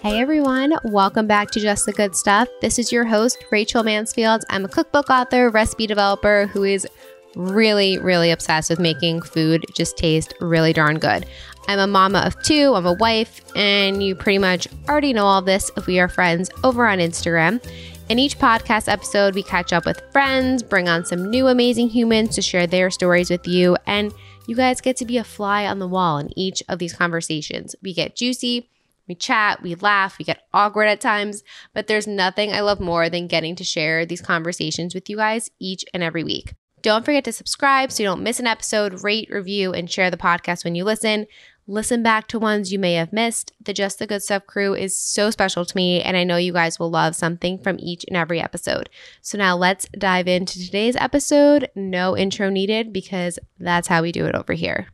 Hey everyone, welcome back to Just the Good Stuff. This is your host, Rachel Mansfield. I'm a cookbook author, recipe developer who is really, really obsessed with making food just taste really darn good. I'm a mama of two, I'm a wife, and you pretty much already know all this if we are friends over on Instagram. In each podcast episode, we catch up with friends, bring on some new amazing humans to share their stories with you, and you guys get to be a fly on the wall in each of these conversations. We get juicy, we chat, we laugh, we get awkward at times, but there's nothing I love more than getting to share these conversations with you guys each and every week. Don't forget to subscribe so you don't miss an episode, rate, review, and share the podcast when you listen. Listen back to ones you may have missed. The Just the Good Stuff crew is so special to me, and I know you guys will love something from each and every episode. So now let's dive into today's episode. No intro needed because that's how we do it over here.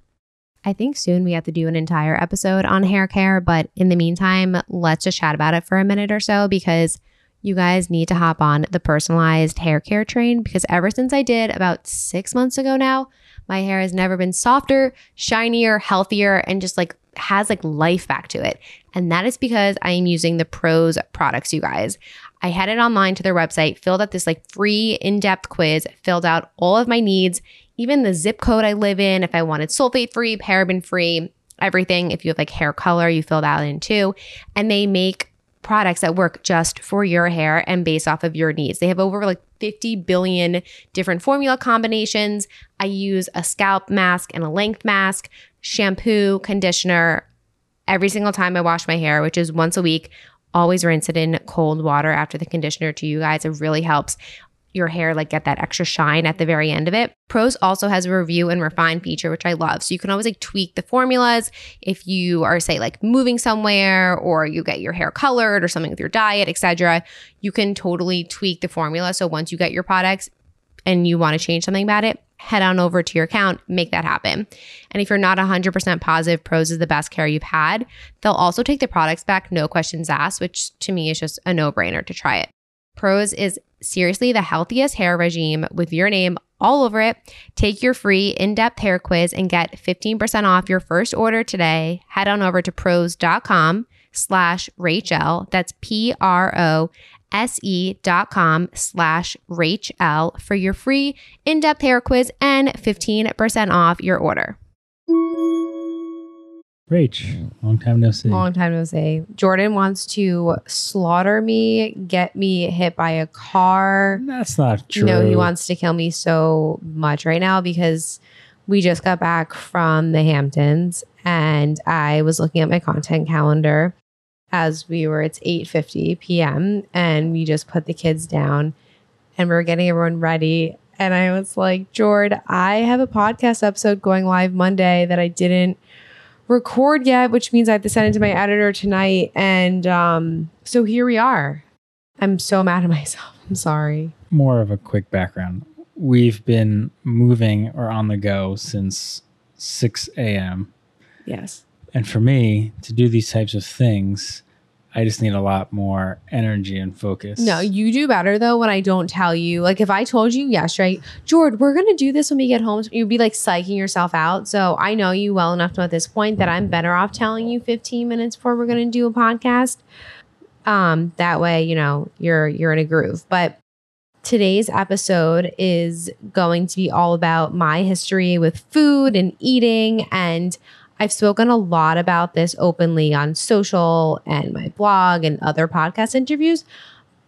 I think soon we have to do an entire episode on hair care, but in the meantime, let's just chat about it for a minute or so because you guys need to hop on the personalized hair care train because ever since I did about six months ago now, my hair has never been softer, shinier, healthier, and just like has like life back to it. And that is because I am using the Prose products, you guys. I headed online to their website, filled out this like free in depth quiz, filled out all of my needs, even the zip code I live in, if I wanted sulfate free, paraben free, everything. If you have like hair color, you fill that in too. And they make products that work just for your hair and based off of your needs. They have over like 50 billion different formula combinations. I use a scalp mask and a length mask, shampoo, conditioner every single time I wash my hair, which is once a week. Always rinse it in cold water after the conditioner to you guys. It really helps your hair like get that extra shine at the very end of it. Prose also has a review and refine feature, which I love. So you can always like tweak the formulas if you are say like moving somewhere or you get your hair colored or something with your diet, etc. You can totally tweak the formula. So once you get your products and you want to change something about it, head on over to your account, make that happen. And if you're not 100% positive Prose is the best care you've had, they'll also take the products back, no questions asked, which to me is just a no brainer to try it. Prose is seriously the healthiest hair regime with your name all over it. Take your free in depth hair quiz and get 15% off your first order today. Head on over to prose.com slash Rachel. That's P R O S E dot com slash Rachel for your free in depth hair quiz and 15% off your order. Rach, mm. long time no see. Long time no see. Jordan wants to slaughter me, get me hit by a car. That's not true. No, he wants to kill me so much right now because we just got back from the Hamptons and I was looking at my content calendar as we were it's 8:50 p.m. and we just put the kids down and we are getting everyone ready and I was like, "Jord, I have a podcast episode going live Monday that I didn't record yet, which means I have to send it to my editor tonight. And um, so here we are. I'm so mad at myself. I'm sorry. More of a quick background. We've been moving or on the go since 6 a.m. Yes. And for me to do these types of things, I just need a lot more energy and focus. No, you do better though when I don't tell you. Like if I told you yesterday, George, we're gonna do this when we get home, you'd be like psyching yourself out. So I know you well enough to at this point that I'm better off telling you 15 minutes before we're gonna do a podcast. Um, that way, you know, you're you're in a groove. But today's episode is going to be all about my history with food and eating and I've spoken a lot about this openly on social and my blog and other podcast interviews,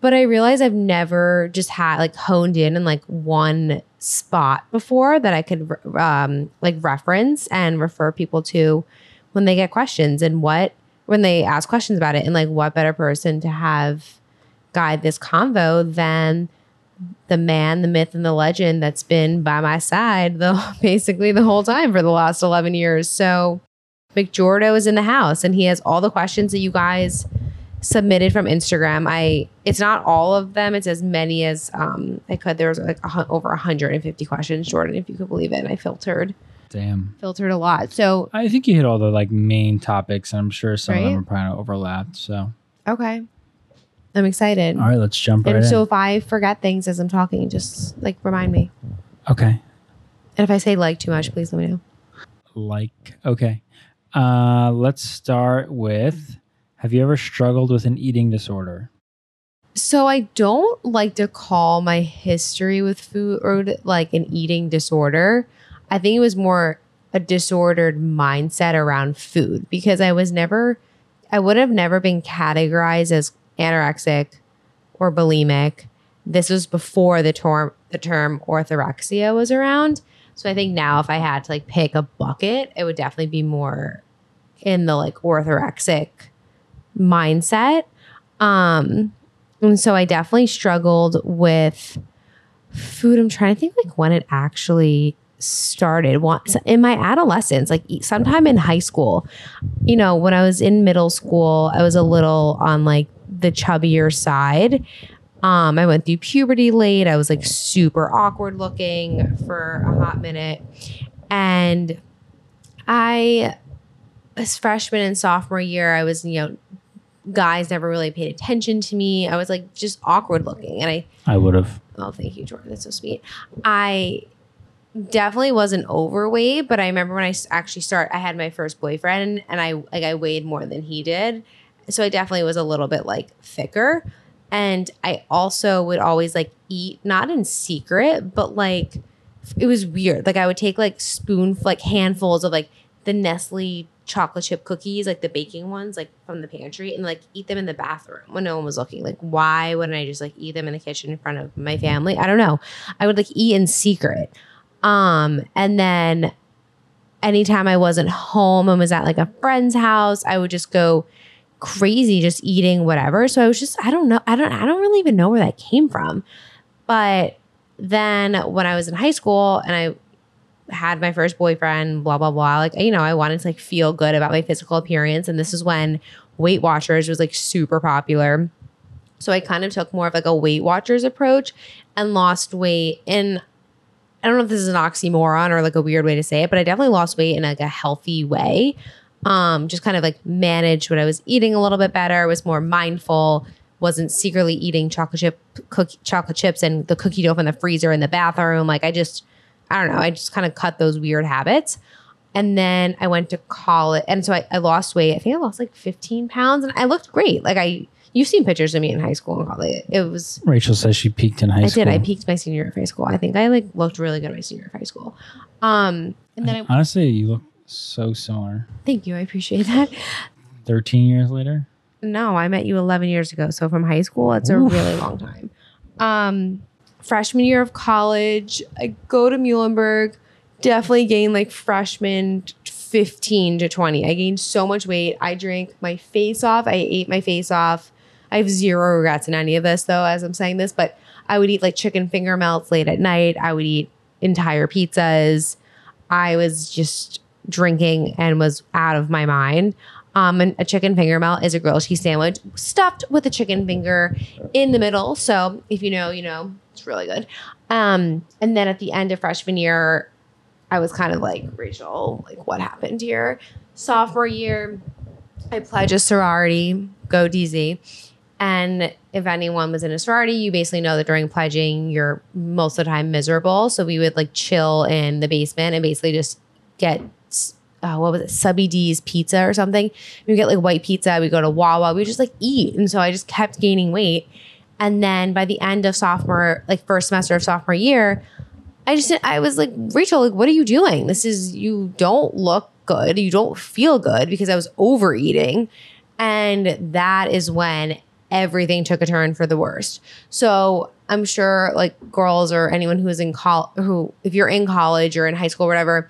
but I realize I've never just had like honed in in like one spot before that I could um, like reference and refer people to when they get questions and what when they ask questions about it. And like what better person to have guide this convo than the man, the myth, and the legend that's been by my side the basically the whole time for the last 11 years. So McJordo is in the house and he has all the questions that you guys submitted from Instagram. I it's not all of them. It's as many as um, I could. There was like a, over 150 questions, Jordan, if you could believe it. And I filtered. Damn. Filtered a lot. So I think you hit all the like main topics. And I'm sure some right? of them are probably overlapped. So okay. I'm excited. All right, let's jump right and so in. if I forget things as I'm talking, just like remind me. Okay. And if I say like too much, please let me know. Like, okay. Uh, let's start with Have you ever struggled with an eating disorder? So I don't like to call my history with food or like an eating disorder. I think it was more a disordered mindset around food because I was never I would have never been categorized as anorexic or bulimic. This was before the term the term orthorexia was around. So I think now if I had to like pick a bucket, it would definitely be more in the like orthorexic mindset. Um and so I definitely struggled with food. I'm trying to think like when it actually started once in my adolescence like sometime in high school you know when i was in middle school i was a little on like the chubbier side um i went through puberty late i was like super awkward looking for a hot minute and i was freshman and sophomore year i was you know guys never really paid attention to me i was like just awkward looking and i I would have. Oh, thank you, Jordan. That's so sweet. I definitely wasn't overweight, but I remember when I actually start, I had my first boyfriend, and I like I weighed more than he did, so I definitely was a little bit like thicker. And I also would always like eat not in secret, but like it was weird. Like I would take like spoon like handfuls of like the Nestle chocolate chip cookies, like the baking ones, like from the pantry, and like eat them in the bathroom when no one was looking. Like, why wouldn't I just like eat them in the kitchen in front of my family? I don't know. I would like eat in secret. Um, and then anytime I wasn't home and was at like a friend's house, I would just go crazy just eating whatever. So I was just I don't know. I don't I don't really even know where that came from. But then when I was in high school and I had my first boyfriend, blah blah blah, like you know, I wanted to like feel good about my physical appearance and this is when Weight Watchers was like super popular. So I kind of took more of like a Weight Watchers approach and lost weight in I don't know if this is an oxymoron or like a weird way to say it, but I definitely lost weight in like a healthy way. Um, just kind of like managed what I was eating a little bit better, was more mindful, wasn't secretly eating chocolate chip cookie, chocolate chips and the cookie dough from the freezer in the bathroom. Like I just, I don't know, I just kind of cut those weird habits. And then I went to college, and so I, I lost weight. I think I lost like 15 pounds, and I looked great. Like I, you've seen pictures of me in high school and college. It was Rachel says she peaked in high I school. I did. I peaked my senior year of high school. I think I like looked really good my senior year of high school. Um, and then I Honestly, you look so similar. thank you. I appreciate that. 13 years later? No, I met you 11 years ago. So from high school, it's a really long time. Um, freshman year of college, I go to Muhlenberg. Definitely gained like freshman 15 to 20. I gained so much weight. I drank my face off. I ate my face off. I have zero regrets in any of this though, as I'm saying this, but I would eat like chicken finger melts late at night. I would eat entire pizzas. I was just drinking and was out of my mind. Um, and a chicken finger melt is a grilled cheese sandwich stuffed with a chicken finger in the middle. So if you know, you know, it's really good. Um, and then at the end of freshman year, I was kind of like, Rachel, like what happened here? Sophomore year, I pledged a sorority, go DZ. And if anyone was in a sorority, you basically know that during pledging, you're most of the time miserable. So we would like chill in the basement and basically just get uh, what was it, Subby D's pizza or something. We get like white pizza. We go to Wawa. We just like eat, and so I just kept gaining weight. And then by the end of sophomore, like first semester of sophomore year, I just I was like, Rachel, like, what are you doing? This is you don't look good. You don't feel good because I was overeating, and that is when everything took a turn for the worst. So I'm sure like girls or anyone who is in college, who if you're in college or in high school or whatever,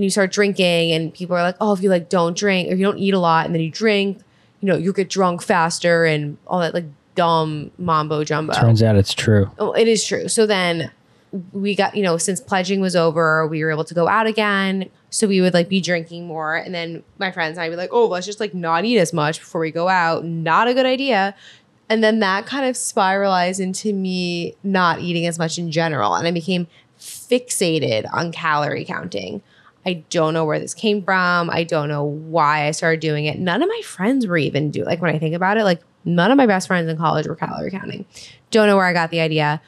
and you start drinking, and people are like, oh, if you like don't drink, if you don't eat a lot, and then you drink, you know, you get drunk faster and all that like dumb mambo jumbo. Turns out it's true. Oh, it is true. So then we got, you know, since pledging was over, we were able to go out again. So we would like be drinking more. And then my friends and I would be like, oh, let's just like not eat as much before we go out. Not a good idea. And then that kind of spiralized into me not eating as much in general. And I became fixated on calorie counting. I don't know where this came from. I don't know why I started doing it. None of my friends were even doing like when I think about it, like none of my best friends in college were calorie counting. Don't know where I got the idea.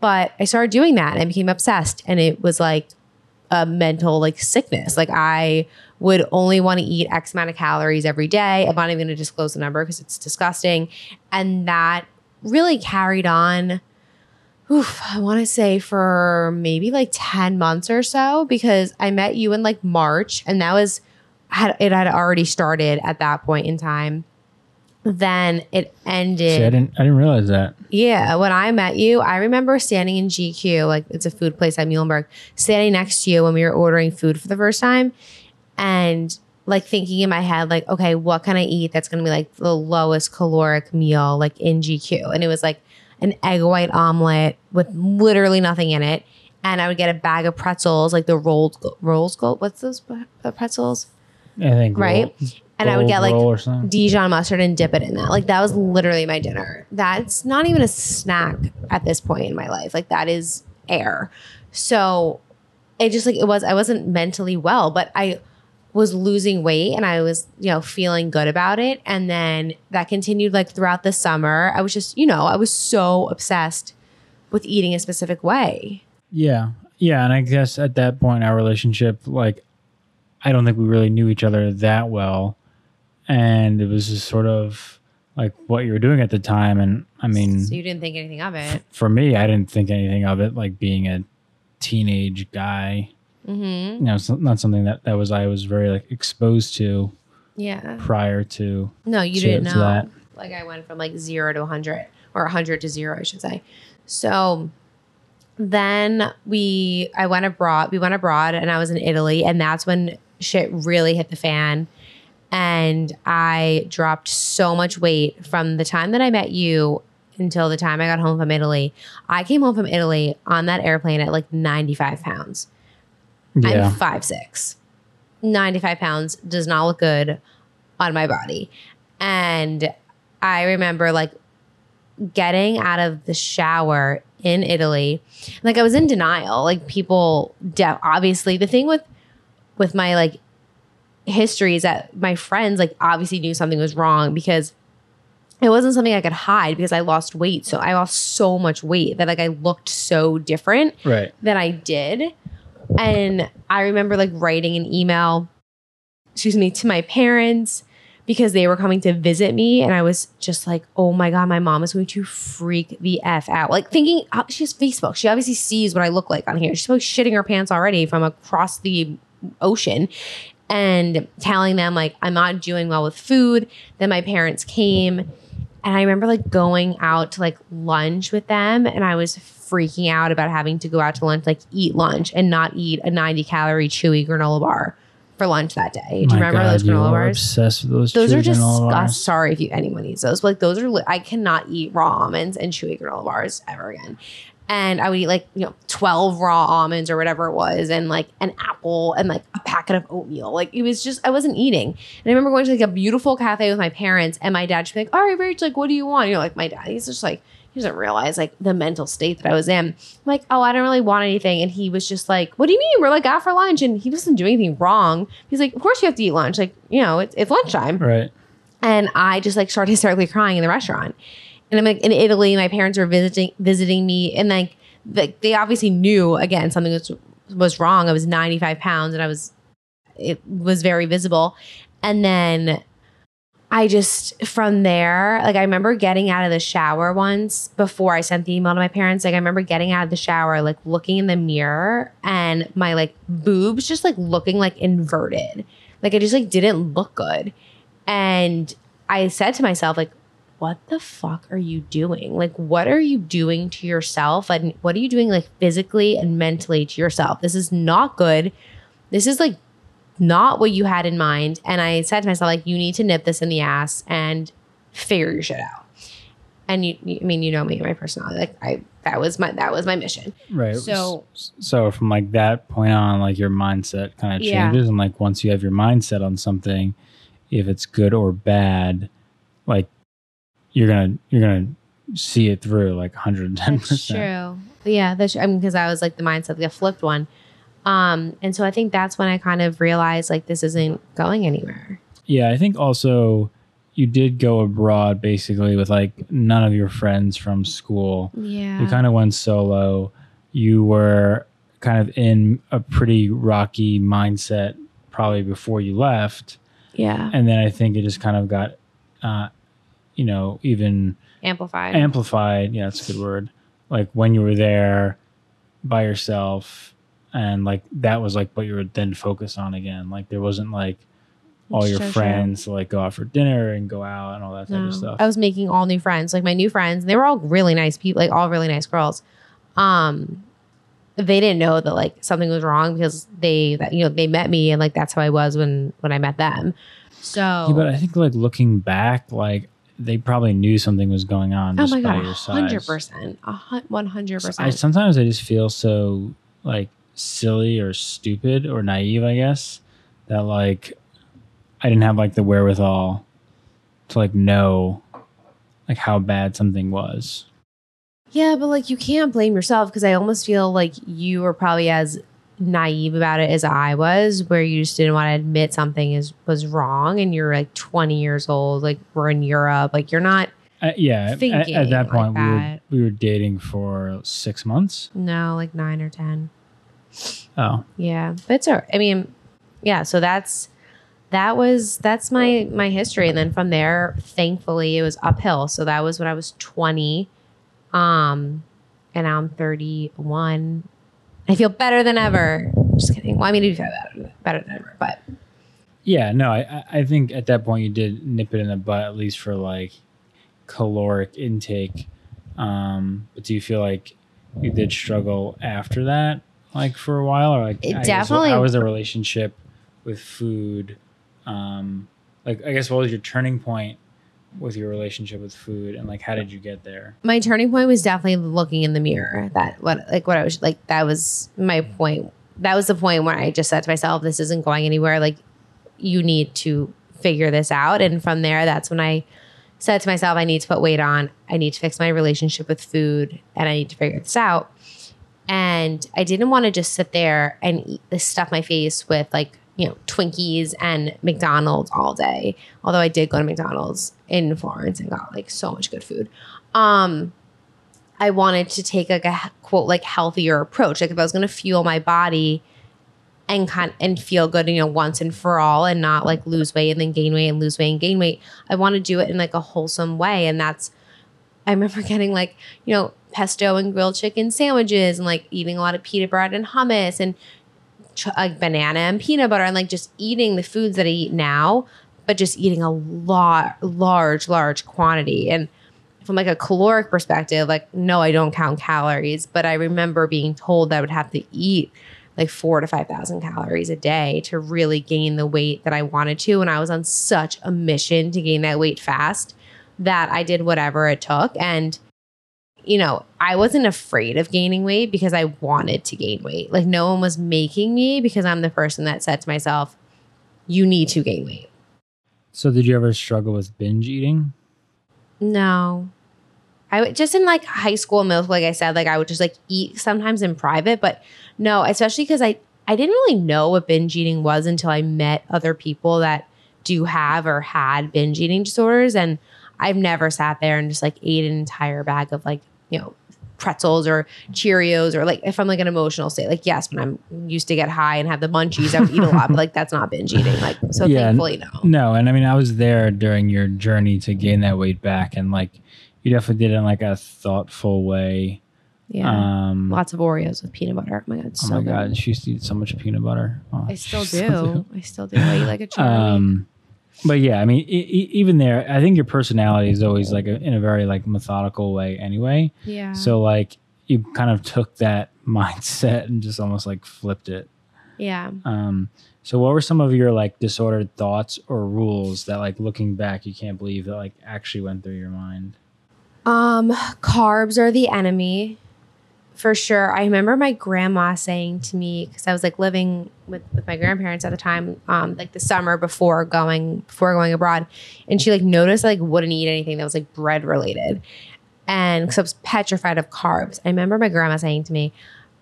But I started doing that and I became obsessed. And it was like a mental like sickness. Like I would only want to eat X amount of calories every day. I'm not even going to disclose the number because it's disgusting. And that really carried on, oof, I want to say for maybe like 10 months or so because I met you in like March and that was, had it had already started at that point in time. Then it ended. See, I didn't I didn't realize that. Yeah, when I met you, I remember standing in GQ, like it's a food place at Muhlenberg, standing next to you when we were ordering food for the first time, and like thinking in my head, like, okay, what can I eat that's gonna be like the lowest caloric meal, like in GQ? And it was like an egg white omelet with literally nothing in it, and I would get a bag of pretzels, like the rolled Rold Gold. What's those pretzels? I think Right. roll- And I would get like roll or something. Dijon mustard and dip it in that. Like that was literally my dinner. That's not even a snack at this point in my life. Like that is air. So it just like it was I wasn't mentally well, but I was losing weight and I was, you know, feeling good about it. And then that continued like throughout the summer. I was just, you know, I was so obsessed with eating a specific way. Yeah. Yeah. And I guess at that point, our relationship, like, I don't think we really knew each other that well. And it was just sort of like what you were doing at the time. And I mean, So you didn't think anything of it. for me, I didn't think anything of it, like being a teenage guy. Mm-hmm. You know, it's not something that, that was, I was very like exposed to Yeah. prior to. No, you to- didn't know. that. Like I went from like zero to 100 or 100 to zero, I should say. So then we, I went abroad, we went abroad and I was in Italy and that's when shit really hit the fan. And I dropped so much weight from the time that I met you until the time I got home from Italy. I came home from Italy on that airplane at like 95 pounds. Yeah. I'm five six. 95 pounds does not look good on my body. And I remember like getting out of the shower in Italy. Like I was in denial. Like people de- obviously the thing with with my like history is that my friends like obviously knew something was wrong because it wasn't something I could hide because I lost weight. So I lost so much weight that like I looked so different right. than I did. And I remember like writing an email, excuse me, to my parents because they were coming to visit me. And I was just like, oh my God, my mom is going to freak the F out. Like thinking, uh, she has Facebook. She obviously sees what I look like on here. She's like shitting her pants already from across the ocean and telling them like I'm not doing well with food. Then my parents came and I remember like going out to like lunch with them and I was freaking out about having to go out to lunch, like eat lunch and not eat a 90 calorie chewy granola bar for lunch that day. Do you My remember God, those you granola bars? obsessed with those. Those are just bars. sorry if you anyone eats those. But like those are li- I cannot eat raw almonds and chewy granola bars ever again. And I would eat like, you know, 12 raw almonds or whatever it was, and like an apple and like a packet of oatmeal. Like it was just, I wasn't eating. And I remember going to like a beautiful cafe with my parents, and my dad should be like, All right, Rach, like, what do you want? You know, like my dad, he's just like, he doesn't realize like the mental state that I was in. I'm like, oh, I don't really want anything. And he was just like, what do you mean? We're like out for lunch. And he doesn't do anything wrong. He's like, of course you have to eat lunch. Like, you know, it's, it's lunchtime. Right. And I just like started hysterically crying in the restaurant. And I'm like in Italy, my parents were visiting visiting me, and like like they obviously knew again something was was wrong. I was 95 pounds, and I was it was very visible. And then I just from there, like I remember getting out of the shower once before I sent the email to my parents. Like I remember getting out of the shower, like looking in the mirror, and my like boobs just like looking like inverted. Like I just like didn't look good. And I said to myself, like, what the fuck are you doing? Like, what are you doing to yourself? And what are you doing, like, physically and mentally to yourself? This is not good. This is like not what you had in mind. And I said to myself, like, you need to nip this in the ass and figure your shit out. And you, I mean, you know me, my personality. Like, I, that was my, that was my mission. Right. So- so from like that point on, like your mindset kind of Yeah. changes, and like once you have your mindset on something, if it's good or bad, like you're gonna you're gonna see it through like 110 That's percent. true. Yeah, that's I mean, because I was like the mindset, the flipped one. Um, and so I think that's when I kind of realized like this isn't going anywhere. Yeah, I think also you did go abroad basically with like none of your friends from school. Yeah. You kind of went solo. You were kind of in a pretty rocky mindset probably before you left, Yeah. and then I think it just kind of got, uh, you know, even Amplified. amplified. Yeah, that's a good word. Like when you were there by yourself, and like that was like what you were then focused on again. Like there wasn't like all It's your so friends to like go out for dinner and go out and all that type No. of stuff. I was making all new friends, like my new friends. And they were all really nice people, like all really nice girls. Um, they didn't know that like something was wrong because they, that, you know, they met me and like that's how I was when when I met them. So, Yeah, but I think like looking back, like they probably knew something was going on oh just my by god, your hundred percent, one hundred percent. sometimes I just feel so like silly or stupid or naive, I guess, that like I didn't have like the wherewithal to like know like how bad something was. Yeah, but like you can't blame yourself because I almost feel like you were probably as naive about it as I was, where you just didn't want to admit something is was wrong, and you're like 20 years old, like we're in Europe, like you're not. Uh, yeah, at- at, that like point we were we were dating for six months. No, like nine or ten. Oh, Yeah, but it's all. I mean, yeah. So that's that was that's my my history, and then from there, thankfully, it was uphill. So that was when I was 20, um, and now I'm 31. I feel better than ever. Just kidding. Well, I mean, do feel better, than ever, but yeah, no, I I- I think at that point you did nip it in the butt at least for like caloric intake. Um, but do you feel like you did struggle after that, like for a while, or like It I definitely- how was the relationship with food? Um, like I guess what was your turning point with your relationship with food, and like how did you get there? my turning point was definitely looking in the mirror. That what like what I was like. That was my point. That was the point where I just said to myself, "This isn't going anywhere. Like, you need to figure this out." And from there, that's when I said to myself, "I need to put weight on. I need to fix my relationship with food, and I need to figure this out." And I didn't want to just sit there and eat, stuff my face with like you know Twinkies and McDonald's all day. Although I did go to McDonald's in Florence and got like so much good food. Um, I wanted to take like a quote like healthier approach. Like if I was going to fuel my body and kind and feel good, you know, once and for all, and not like lose weight and then gain weight and lose weight and gain weight. I want to do it in like a wholesome way, and that's. I remember getting like you know pesto and grilled chicken sandwiches and like eating a lot of pita bread and hummus and ch- like banana and peanut butter and like just eating the foods that I eat now, but just eating a lot, large, large quantity. And from like a caloric perspective, like no, I don't count calories, but I remember being told that I would have to eat like four to five thousand calories a day to really gain the weight that I wanted to. And I was on such a mission to gain that weight fast that I did whatever it took. And you know, I wasn't afraid of gaining weight because I wanted to gain weight. Like no one was making me because I'm the person that said to myself, you need to gain weight. So did you ever struggle with binge eating? No. I would just in like high school middle school, like I said, like I would just like eat sometimes in private, but no, especially because I I didn't really know what binge eating was until I met other people that do have or had binge eating disorders, and I've never sat there and just like ate an entire bag of like you know pretzels or Cheerios or like if I'm like an emotional state, like yes, when I'm used to get high and have the munchies, I would eat a lot, but like that's not binge eating. Like so, Yeah, thankfully, no. No, and I mean I was there during your journey to gain that weight back, and like you definitely did it in like a thoughtful way. Yeah, Um, lots of Oreos with peanut butter. Oh my god, it's oh so my good. god, she used to eat so much peanut butter. Oh, I still she do. I still do. I eat like a cherry. Um, but yeah, I mean, e- e- even there, I think your personality is always like a, in a very like methodical way, anyway. yeah. So like you kind of took that mindset and just almost like flipped it. yeah. Um, so what were some of your like disordered thoughts or rules that like looking back you can't believe that like actually went through your mind? Um, carbs are the enemy. For sure. I remember my grandma saying to me, because I was like living with, with my grandparents at the time, um, like the summer before going before going abroad. And she like noticed I like wouldn't eat anything that was like bread related. And because I was petrified of carbs. I remember my grandma saying to me,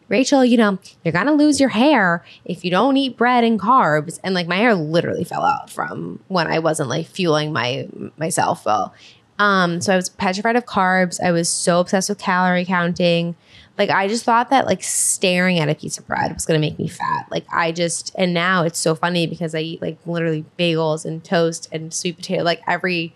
Rachel, you know, you're gonna lose your hair if you don't eat bread and carbs. And like my hair literally fell out from when I wasn't like fueling my myself well. Um, so I was petrified of carbs. I was so obsessed with calorie counting. Like I just thought that like staring at a piece of bread was gonna make me fat. Like I just and now it's so funny because I eat like literally bagels and toast and sweet potato, like every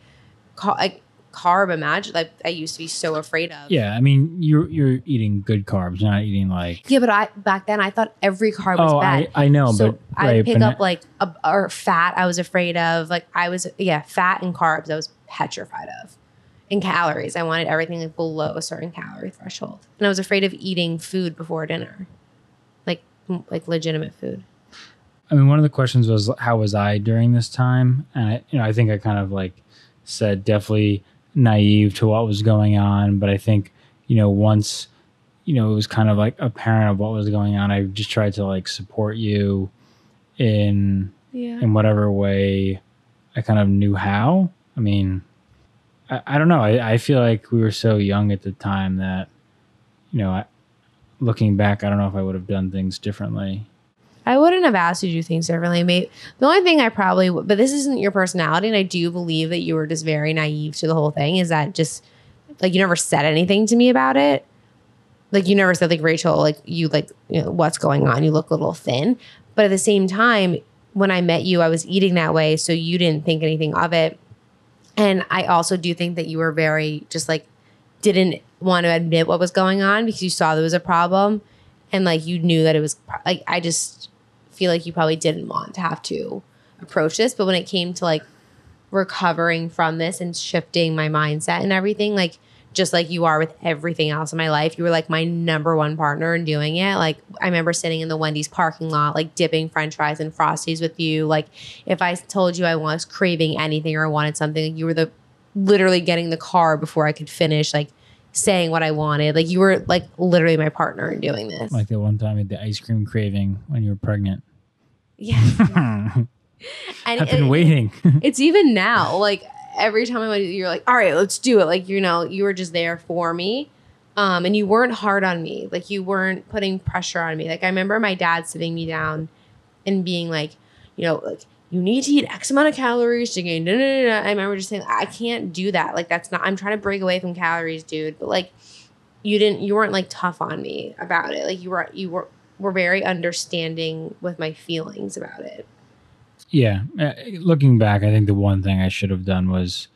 ca- like carb imagine like I used to be so afraid of. Yeah, I mean, you're you're eating good carbs, you're not eating like. Yeah, but I back then I thought every carb was Oh, bad. I, I know, so but I right, pick but up not- like a, or fat. I was afraid of like I was yeah fat and carbs. I was petrified of. And calories, I wanted everything like below a certain calorie threshold, and I was afraid of eating food before dinner, like like legitimate food. I mean, one of the questions was how was I during this time, and I, you know, I think I kind of like said definitely naive to what was going on, but I think you know once you know it was kind of like apparent of what was going on, I just tried to like support you in Yeah. in whatever way I kind of knew how. I mean, I, I don't know. I, I feel like we were so young at the time that, you know, I, looking back, I don't know if I would have done things differently. I wouldn't have asked you to do things differently. Maybe the only thing I probably, but this isn't your personality, and I do believe that you were just very naive to the whole thing. Is that just like you never said anything to me about it? Like you never said like Rachel, like you like you know what's going on? You look a little thin, but at the same time, when I met you, I was eating that way, so you didn't think anything of it. And I also do think that you were very just like didn't want to admit what was going on because you saw there was a problem and like you knew that it was like I just feel like you probably didn't want to have to approach this. But when it came to like recovering from this and shifting my mindset and everything like just like you are with everything else in my life you were like my number one partner in doing it. Like i remember sitting in the wendy's parking lot like dipping french fries and frosties with you. Like if i told you i was craving anything or I wanted something you were the literally getting the car before i could finish like saying what i wanted. Like you were like literally my partner in doing this. Like the one time you had the ice cream craving when you were pregnant. yes I've been it- waiting. it's even now like every time i went you're like all right let's do it. Like you know you were just there for me um and you weren't hard on me. Like you weren't putting pressure on me. Like i remember my dad sitting me down and being like you know like you need to eat x amount of calories to gain da, da, da, da. i remember just saying i can't do that. Like that's not i'm trying to break away from calories dude. But like you didn't you weren't like tough on me about it. Like you were you were were very understanding with my feelings about it yeah. Uh, looking back, I think the one thing I should have done was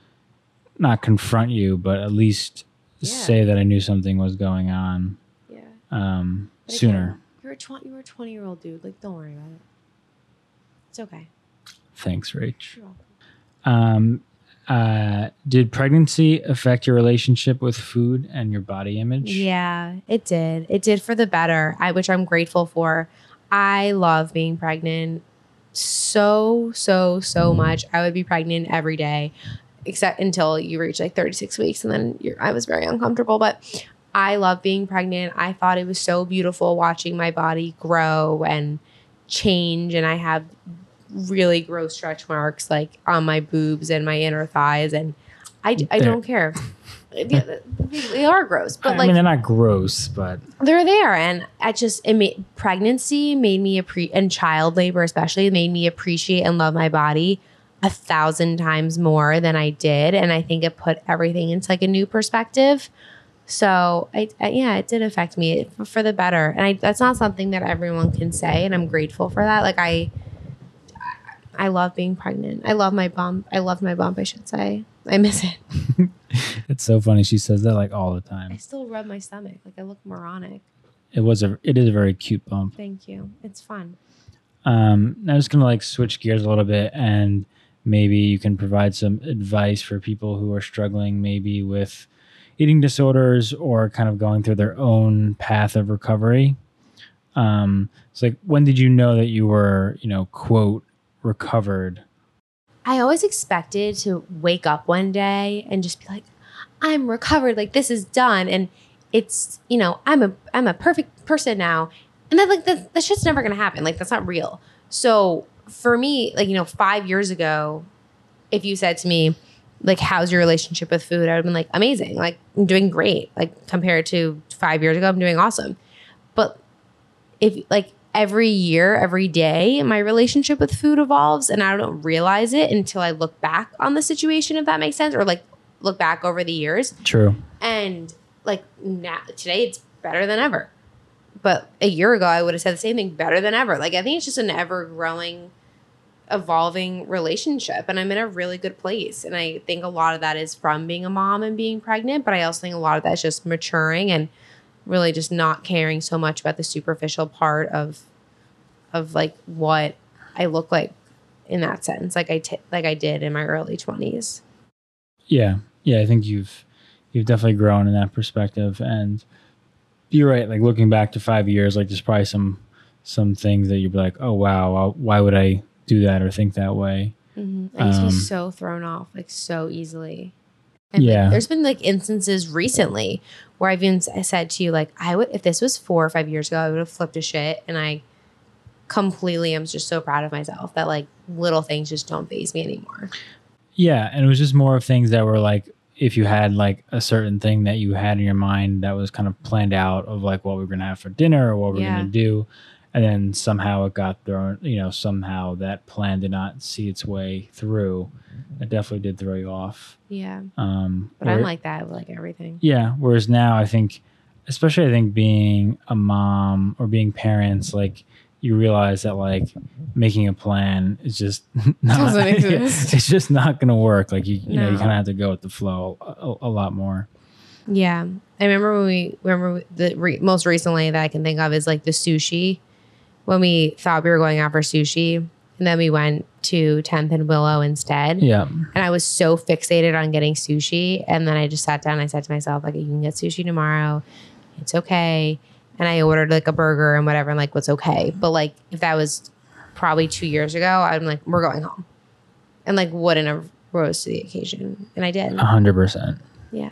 not confront you, but at least Yeah. say that I knew something was going on yeah um, But sooner. again, You're a twenty. You're a twenty year old dude. Like, don't worry about it. It's okay. Thanks, Rach. You're welcome. Um, uh, did pregnancy affect your relationship with food and your body image? Yeah, it did. It did for the better. I which I'm grateful for. I love being pregnant so so so much. I would be pregnant every day, except until you reach like 36 weeks, and then you're, I was very uncomfortable. But I love being pregnant. I thought it was so beautiful watching my body grow and change, and I have really gross stretch marks like on my boobs and my inner thighs, and I, I don't care. They, they are gross, but I like mean, they're not gross, but they're there and i just it made pregnancy made me appre- and child labor especially made me appreciate and love my body a thousand times more than i did and i think it put everything into like a new perspective. So I, I yeah it did affect me for, for the better and I, that's not something that everyone can say and i'm grateful for that like i i love being pregnant. I love my bump i love my bump i should say. I miss it it's so funny. She says that like all the time. i still rub my stomach like i look moronic It was a, it is a very cute bump. thank you it's fun Um, I'm just gonna like switch gears a little bit, and maybe you can provide some advice for people who are struggling, maybe with eating disorders or kind of going through their own path of recovery. Um, it's like, when did you know that you were, you know, quote recovered? I always expected to wake up one day and just be like, I'm recovered, like this is done. And it's, you know, I'm a I'm a perfect person now. And then like that, that shit's never gonna happen. Like that's not real. So for me, like, you know, five years ago, if you said to me, like, how's your relationship with food? I would have been like, amazing. Like, I'm doing great. Like compared to five years ago, I'm doing awesome. But if like every year, every day, my relationship with food evolves and I don't realize it until I look back on the situation, if that makes sense, or like look back over the years True. and like now today it's better than ever. But a year ago I would have said the same thing, better than ever. Like I think it's just an ever growing evolving relationship and I'm in a really good place. And I think a lot of that is from being a mom and being pregnant, but I also think a lot of that is just maturing and really just not caring so much about the superficial part of of like what I look like in that sense, like I t- like I did in my early 20s. Yeah. Yeah. I think you've you've definitely grown in that perspective. And you're right. Like looking back to five years, like there's probably some some things that you'd be like, oh wow, why would I do that or think that way? Mm-hmm. I used to be Um, so thrown off, like so easily. And like, Yeah. there's been like instances recently where I've even I said to you, like, I would if this was four or five years ago, I would have flipped a shit, and I completely am just so proud of myself that like little things just don't phase me anymore. Yeah, and it was just more of things that were like if you had like a certain thing that you had in your mind that was kind of planned out of like what we are gonna have for dinner or what we we're Yeah. gonna do, and then somehow it got thrown. You know, somehow that plan did not see its way through. It definitely did throw you off. Yeah, Um, but I'm like that with like everything. yeah. Whereas now, I think, especially I think being a mom or being parents, like you realize that like making a plan is just not. Exist. it's just not going to work. Like you, you know, you kind of have to go with the flow a, a, a lot more. Yeah, I remember when we remember the re- most recently that I can think of is like the sushi. When we thought we were going out for sushi, and then we went to 10th and Willow instead. Yeah. And I was so fixated on getting sushi. And then I just sat down and I said to myself, like, you can get sushi tomorrow. It's okay. And I ordered like a burger and whatever, and like, what's okay. But like, if that was probably two years ago, I'm like, we're going home. And like, wouldn't have rose to the occasion. And I did. A hundred percent. Yeah.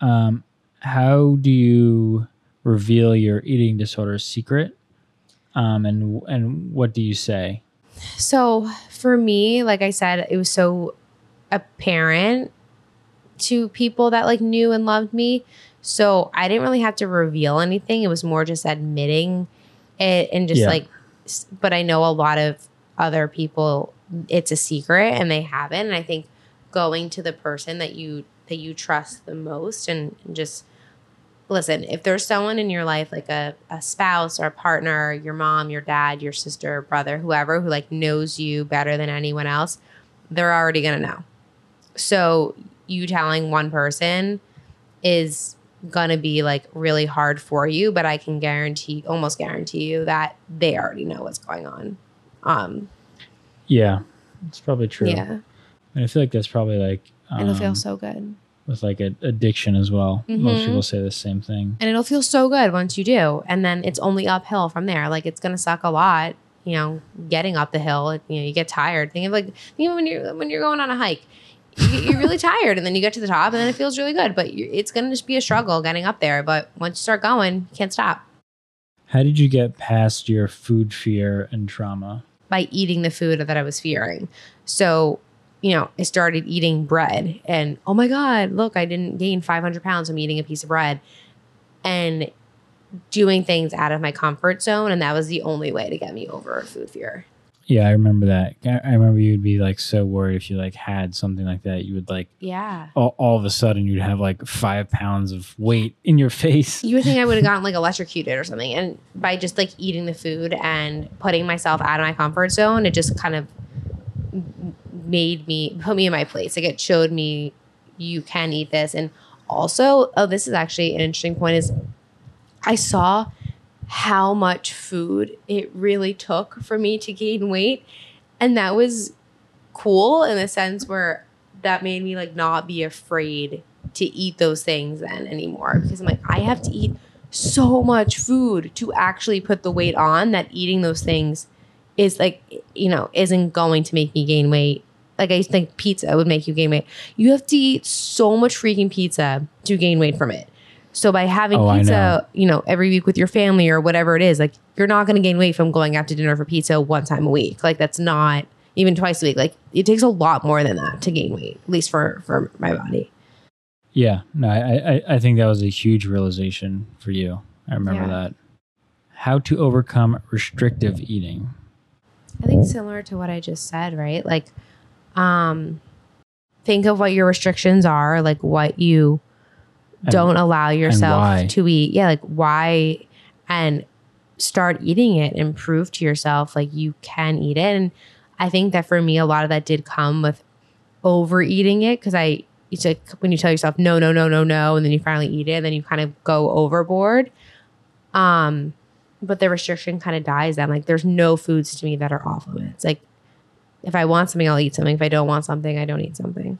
Um, how do you reveal your eating disorder secret? Um, and and what do you say? So for me, like I said, it was so apparent to people that like knew and loved me. So I didn't really have to reveal anything. It was more just admitting it and just Yeah. like, but I know a lot of other people, it's a secret and they haven't. And I think going to the person that you, that you trust the most and, and just listen, if there's someone in your life, like a, a spouse or a partner, your mom, your dad, your sister, brother, whoever, who like knows you better than anyone else, they're already going to know. So you telling one person is going to be like really hard for you, but I can guarantee, almost guarantee you that they already know what's going on. Um, Yeah, it's probably true. yeah. And I feel like that's probably like um, It'll feel so good. With like a, addiction as well. Most Mhm. people say the same thing. and it'll feel so good once you do and then it's only uphill from there like it's gonna suck a lot you know getting up the hill you know you get tired think of like think of when you're when you're going on a hike you, you're really tired and then you get to the top and then it feels really good but it's gonna just be a struggle getting up there but once you start going you can't stop How did you get past your food fear and trauma? by eating the food that I was fearing. So, you know, I started eating bread and oh my God, look, I didn't gain 500 pounds I'm eating a piece of bread and doing things out of my comfort zone. And that was the only way to get me over food fear. Yeah, I remember that. I remember you'd be like so worried if you like had something like that. You would like Yeah. all, all of a sudden you'd have like five pounds of weight in your face. You would think I would have gotten like electrocuted or something. And by just like eating the food and putting myself out of my comfort zone, it just kind of made me put me in my place. Like it showed me you can eat this. And also, oh, this is actually an interesting point is I saw how much food it really took for me to gain weight. And that was cool in the sense where that made me like not be afraid to eat those things then anymore because I'm like I have to eat so much food to actually put the weight on that eating those things is like you know isn't going to make me gain weight like I think pizza would make you gain weight you have to eat so much freaking pizza to gain weight from it so by having Oh, pizza know. you know every week with your family or whatever it is like you're not going to gain weight from going out to dinner for pizza one time a week like that's not even twice a week like it takes a lot more than that to gain weight at least for for my body Yeah, no, I, I, I think that was a huge realization for you. I remember Yeah. that. How to overcome restrictive eating. I think similar to what I just said, right? Like, um, think of what your restrictions are, like what you And- don't allow yourself to eat. Yeah, like why and start eating it and prove to yourself like you can eat it. And I think that for me, a lot of that did come with overeating it because I it's like when you tell yourself no, no, no, no, no, and then you finally eat it, and then you kind of go overboard. Um, but the restriction kind of dies then. Like there's no foods to me that are off limits. Like if I want something, I'll eat something. If I don't want something, I don't eat something.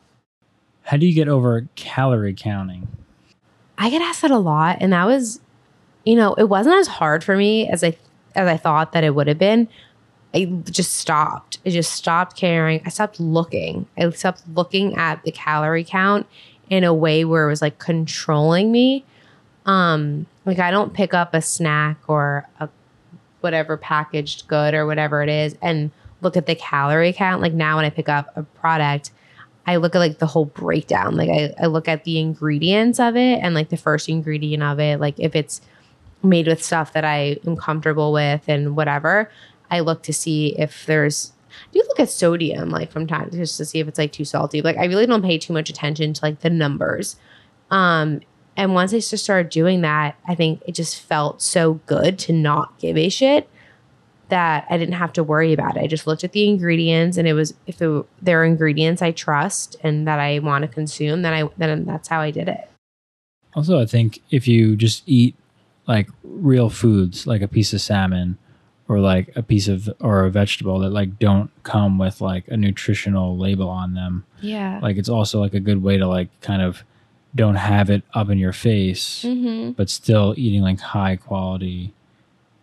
How do you get over calorie counting? I get asked that a lot, and that was, you know, it wasn't as hard for me as I as I thought that it would have been. I just stopped. I just stopped caring. I stopped looking. I stopped looking at the calorie count in a way where it was like controlling me. Um, like I don't pick up a snack or a whatever packaged good or whatever it is and look at the calorie count. Like now when I pick up a product, I look at like the whole breakdown. Like I, I look at the ingredients of it and like the first ingredient of it. Like if it's made with stuff that I am comfortable with and whatever, I look to see if there's I do look at sodium like from time just to see if it's like too salty. Like I really don't pay too much attention to like the numbers. Um and once I just started doing that, I think it just felt so good to not give a shit that I didn't have to worry about it. I just looked at the ingredients and it was if it, there are ingredients I trust and that I want to consume, then I then that's how I did it. Also, I think if you just eat like real foods, like a piece of salmon or like a piece of or a vegetable that like don't come with like a nutritional label on them, Yeah. like it's also like a good way to like kind of don't have it up in your face, mm-hmm. but still eating like high quality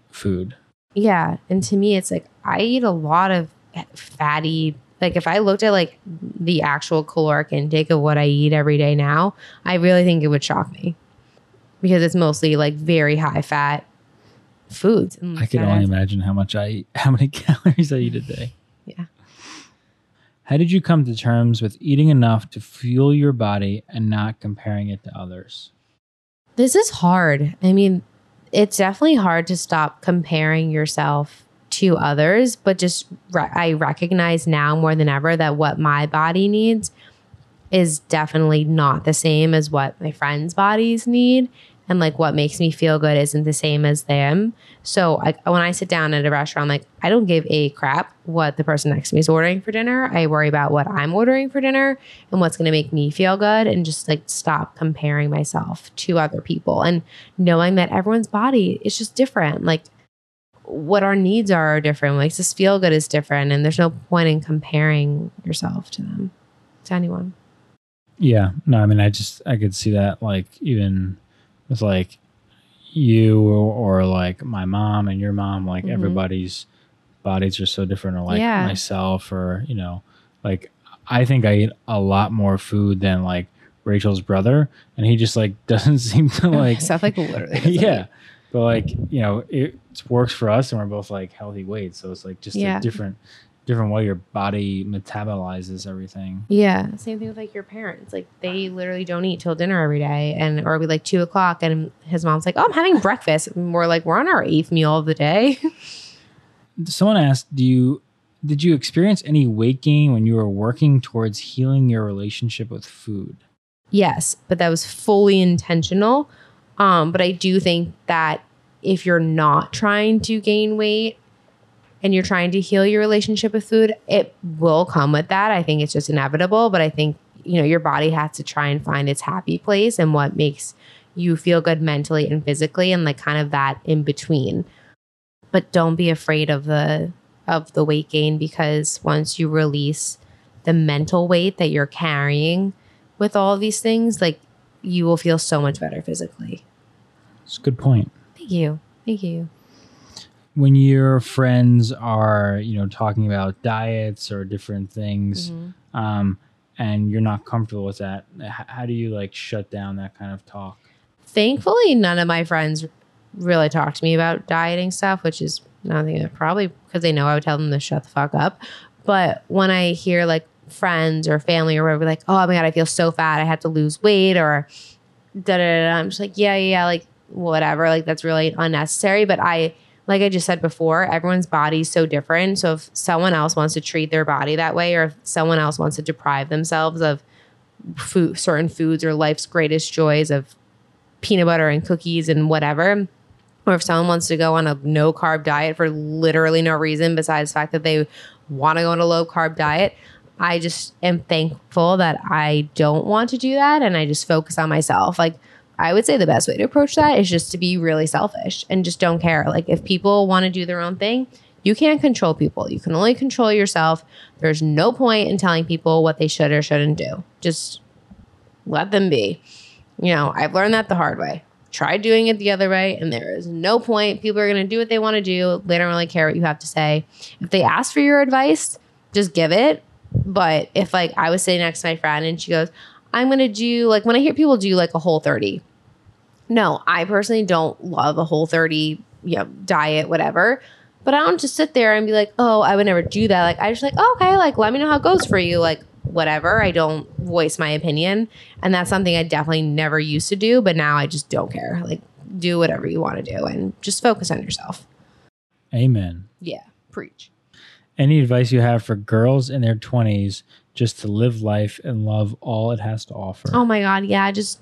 food. Yeah. And to me, it's like I eat a lot of fatty. Like if I looked at like the actual caloric intake of what I eat every day now, I really think it would shock me because it's mostly like very high fat foods. I can only imagine how much I eat, how many calories I eat a day. Yeah. How did you come to terms with eating enough to fuel your body and not comparing it to others? This is hard. I mean, it's definitely hard to stop comparing yourself to others, but just re- I recognize now more than ever that what my body needs is definitely not the same as what my friends' bodies need. And like what makes me feel good isn't the same as them. So I, when I sit down at a restaurant, like I don't give a crap what the person next to me is ordering for dinner. I worry about what I'm ordering for dinner and what's going to make me feel good and just like stop comparing myself to other people and knowing that everyone's body is just different. Like what our needs are are different. What makes us feel good is different. And there's no point in comparing yourself to them, to anyone. Yeah, no, I mean, I just I could see that like even with like you or, or like my mom and your mom, like Mhm. everybody's bodies are so different, or like Yeah. myself, or you know, like I think I eat a lot more food than like Rachel's brother, and he just like doesn't seem to like Stuff like literally. yeah. But like you know, it works for us, and we're both like healthy weights, so it's like just Yeah. a different, different way your body metabolizes everything. Yeah, same thing with like your parents. Like they literally don't eat till dinner every day, and or it'll be like two o'clock, and his mom's like, "Oh, I'm having breakfast." And we're like, "We're on our eighth meal of the day." Someone asked, "Do you did you experience any weight gain when you were working towards healing your relationship with food?" yes, but that was fully intentional. Um, but I do think that if you're not trying to gain weight and you're trying to heal your relationship with food, it will come with that. I think it's just inevitable. But I think you know your body has to try and find its happy place and what makes you feel good mentally and physically, and like kind of that in between. but don't be afraid of the of the weight gain because once you release the mental weight that you're carrying with all these things like you will feel so much better physically It's a good point. thank you thank you When your friends are, you know, talking about diets or different things, Mm-hmm. um, and you're not comfortable with that, how do you like shut down that kind of talk? thankfully none of my friends really talk to me about dieting stuff which is nothing probably because they know i would tell them to shut the fuck up but when i hear like friends or family or whatever like oh my god i feel so fat i have to lose weight or da da da da," i'm just like yeah yeah yeah, like whatever like that's really unnecessary but i like i just said before everyone's body's so different so if someone else wants to treat their body that way or if someone else wants to deprive themselves of food, certain foods or life's greatest joys of peanut butter and cookies and whatever. Or if someone wants to go on a no carb diet for literally no reason besides the fact that they want to go on a low carb diet, I just am thankful that I don't want to do that and I just focus on myself. Like, I would say the best way to approach that is just to be really selfish and just don't care. Like, if people want to do their own thing, you can't control people. You can only control yourself. There's no point in telling people what they should or shouldn't do. Just let them be. You know, I've learned that the hard way. Try doing it the other way, and there is no point. People are going to do what they want to do. They don't really care what you have to say. If they ask for your advice, just give it. But if, like, I was sitting next to my friend and she goes, I'm going to do, like, when I hear people do like a whole 30, no, I personally don't love a whole 30, you know, diet, whatever. But I don't just sit there and be like, oh, I would never do that. Like, I just like, oh, okay, like, let me know how it goes for you. Like, whatever. I don't voice my opinion. And that's something I definitely never used to do. But now I just don't care. Like, do whatever you want to do and just focus on yourself. Amen. Yeah, preach. Any advice you have for girls in their 20s just to live life and love all it has to offer? Oh my God. Yeah, just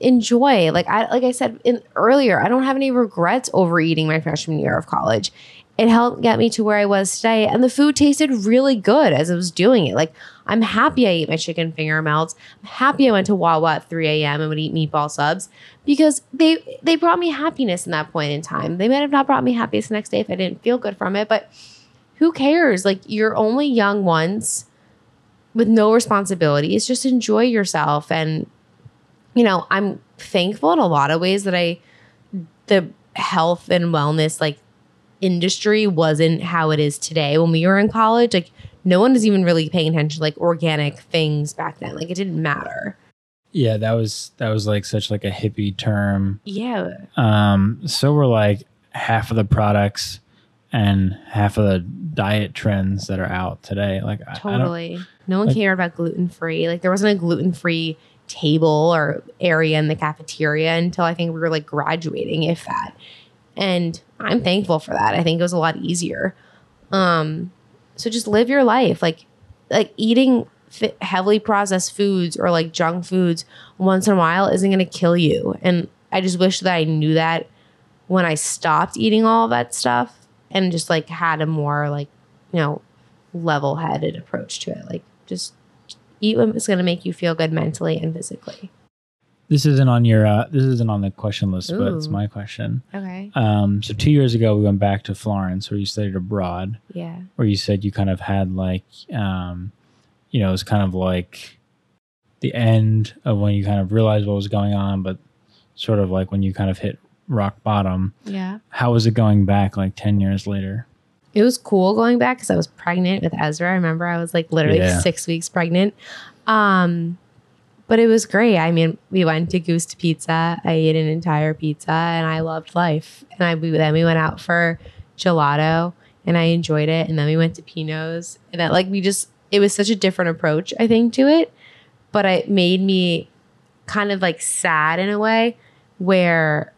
enjoy. Like I like I said in, earlier, I don't have any regrets overeating my freshman year of college it helped get me to where I was today. And the food tasted really good as I was doing it. Like, I'm happy I ate my chicken finger melts. I'm happy I went to Wawa at 3 a.m. and would eat meatball subs because they they brought me happiness in that point in time. They might have not brought me happiness the next day if I didn't feel good from it, but who cares? Like, you're only young once with no responsibilities. Just enjoy yourself. And, you know, I'm thankful in a lot of ways that I, the health and wellness, like, industry wasn't how it is today. When we were in college, like no one was even really paying attention to like organic things back then. Like it didn't matter. Yeah, that was that was like such like a hippie term. Yeah. Um so we're like half of the products and half of the diet trends that are out today. Like totally. no one like, cared about gluten free. Like there wasn't a gluten free table or area in the cafeteria until I think we were like graduating, if that. And I'm thankful for that. I think it was a lot easier. Um, so just live your life. Like, like eating heavily processed foods or like junk foods once in a while isn't going to kill you. And I just wish that I knew that when I stopped eating all that stuff and just like had a more like, you know, level headed approach to it. Like, just eat what's going to make you feel good mentally and physically. This isn't on your. Uh, this isn't on the question list, Ooh. but it's my question. Okay. Um. So two years ago, we went back to Florence, where you studied abroad. Yeah. Where you said you kind of had like, um, you know, it was kind of like the end of when you kind of realized what was going on, but sort of like when you kind of hit rock bottom. Yeah. How was it going back like ten years later? It was cool going back because I was pregnant with Ezra. I remember I was like literally yeah. six weeks pregnant. Um, but it was great. I mean, we went to Gusta Pizza. I ate an entire pizza and I loved life. And I we, then we went out for gelato and I enjoyed it. And then we went to Pino's and that like we just it was such a different approach, I think, to it. But it made me kind of like sad in a way where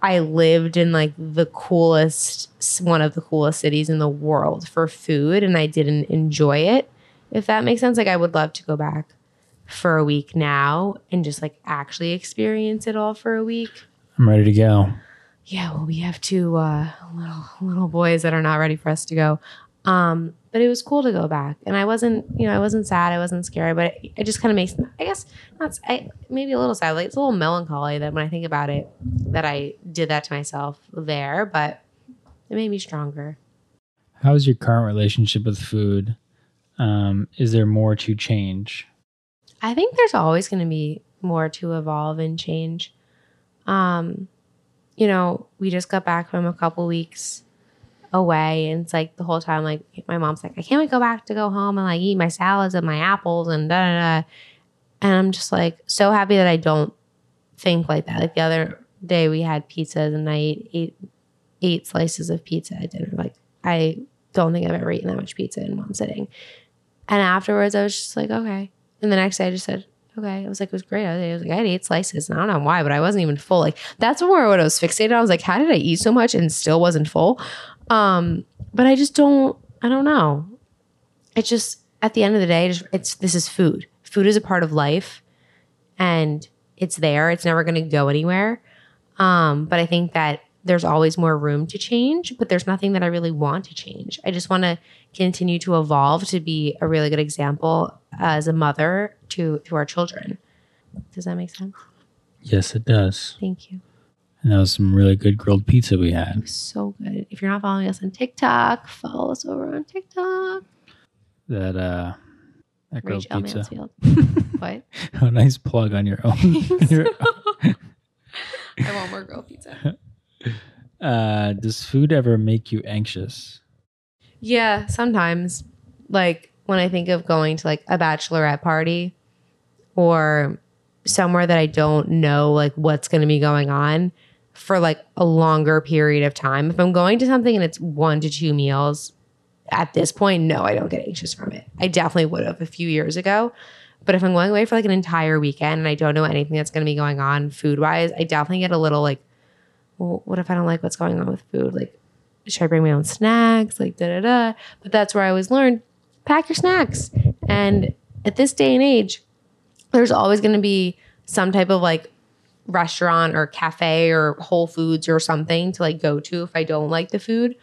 I lived in like the coolest, one of the coolest cities in the world for food, and I didn't enjoy it. If that makes sense, like I would love to go back for a week now and just like actually experience it all for a week. I'm ready to go. Yeah, well, we have two uh, little little boys that are not ready for us to go. Um, but it was cool to go back, and I wasn't, you know, I wasn't sad, I wasn't scared, but it, it just kind of makes, I guess, not I, maybe a little sad. Like it's a little melancholy that when I think about it, that I did that to myself there, but it made me stronger. How is your current relationship with food? Um, is there more to change? I think there's always going to be more to evolve and change. Um, you know, we just got back from a couple weeks away, and it's like the whole time, like my mom's like, I can't wait to go back to go home and like eat my salads and my apples and da da da. And I'm just like so happy that I don't think like that. Like the other day, we had pizzas and I ate eight eight slices of pizza at dinner. Like I don't think I've ever eaten that much pizza in one sitting. And afterwards, I was just like, okay, and the next day I just said, okay. I was like, it was great. I was like, I had eight slices. And I don't know why, but I wasn't even full. Like that's where what I was fixated. I was like, how did I eat so much and still wasn't full? Um, but I just don't, I don't know. It's just at the end of the day, it's this is food. Food is a part of life. and it's there. It's never going to go anywhere. Um, but I think that there's always more room to change, but there's nothing that I really want to change. I just want to continue to evolve to be a really good example as a mother to to our children. Does that make sense? Yes, it does. Thank you. And that was some really good grilled pizza we had. So good. If you're not following us on TikTok, follow us over on TikTok. That uh that grilled Rachel pizza. Mansfield. what? a nice plug on your own. your- I want more grilled pizza. uh does food ever make you anxious? Yeah, sometimes. Like when I think of going to like a bachelorette party or somewhere that I don't know like what's going to be going on for like a longer period of time. If I'm going to something and it's one to two meals, at this point, no, I don't get anxious from it. I definitely would have a few years ago. But if I'm going away for like an entire weekend and I don't know anything that's going to be going on food wise, I definitely get a little like, well, what if I don't like what's going on with food? Like, should I bring my own snacks? Like, da da da. But that's where I always learned pack your snacks. And at this day and age, there's always going to be some type of like restaurant or cafe or Whole Foods or something to like go to if I don't like the food.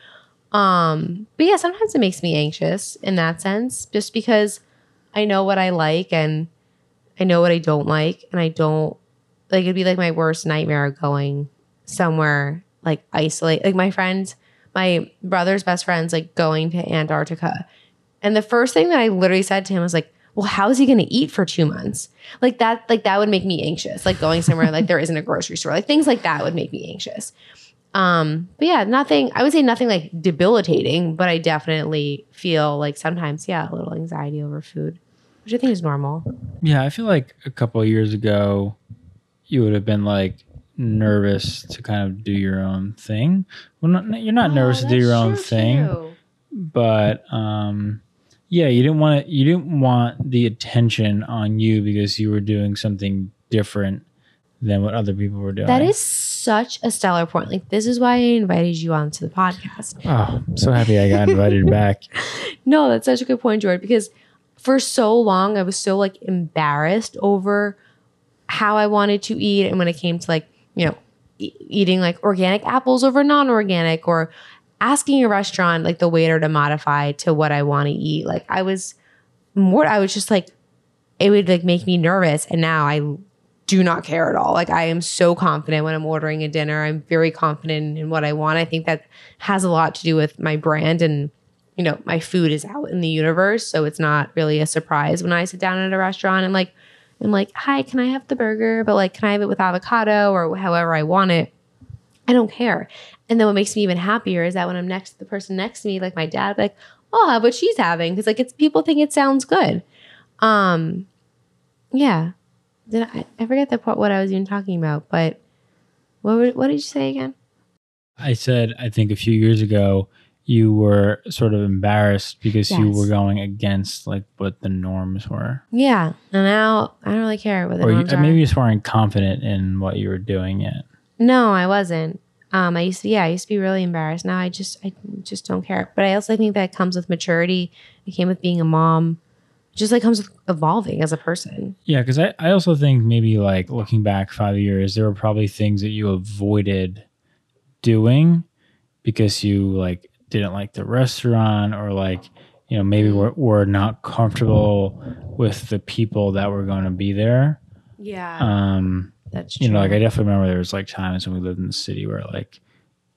Um, but yeah, sometimes it makes me anxious in that sense, just because I know what I like and I know what I don't like, and I don't like it'd be like my worst nightmare going somewhere like isolate. Like my friends, my brother's best friends, like going to Antarctica, and the first thing that I literally said to him was like, "Well, how is he going to eat for two months?" Like that, like that would make me anxious. Like going somewhere like there isn't a grocery store, like things like that would make me anxious. Um, but yeah, nothing, I would say nothing like debilitating, but I definitely feel like sometimes, yeah, a little anxiety over food, which I think is normal. Yeah, I feel like a couple of years ago you would have been like nervous to kind of do your own thing. Well, not, you're not nervous to do your own thing, but um yeah, you didn't want to you didn't want the attention on you because you were doing something different than what other people were doing. That is such a stellar point. Like, this is why I invited you onto the podcast. Oh, I'm so happy I got invited back. No, that's such a good point, George, because for so long I was so like embarrassed over how I wanted to eat. And when it came to like, you know, e- eating like organic apples over non organic or asking a restaurant, like the waiter to modify to what I want to eat, like I was more, I was just like, it would like make me nervous. And now I do not care at all. Like I am so confident when I'm ordering a dinner. I'm very confident in what I want. I think that has a lot to do with my brand and you know, my food is out in the universe, so it's not really a surprise when I sit down at a restaurant and like I'm like, "Hi, can I have the burger?" but like, "Can I have it with avocado or however I want it?" I don't care. And then what makes me even happier is that when I'm next to the person next to me, like my dad, like, "Oh, I'll have what she's having," because like it's people think it sounds good. Um, yeah. Did I? I forget the part what I was even talking about, but what were- what did you say again? I said I think a few years ago you were sort of embarrassed because you were going against like what the norms were. Yeah, and now I don't really care what the or you, are. maybe you just weren't confident in what you were doing yet. No, I wasn't. Um, I used to, yeah, I used to be really embarrassed. Now I just, I just don't care. But I also think that comes with maturity. It came with being a mom. It just like comes with evolving as a person. Yeah, because I, I also think maybe like looking back five years, there were probably things that you avoided doing because you like didn't like the restaurant or like you know maybe were, were not comfortable with the people that were going to be there. Yeah, Um, that's true. you know, like I definitely remember there was like times when we lived in the city where like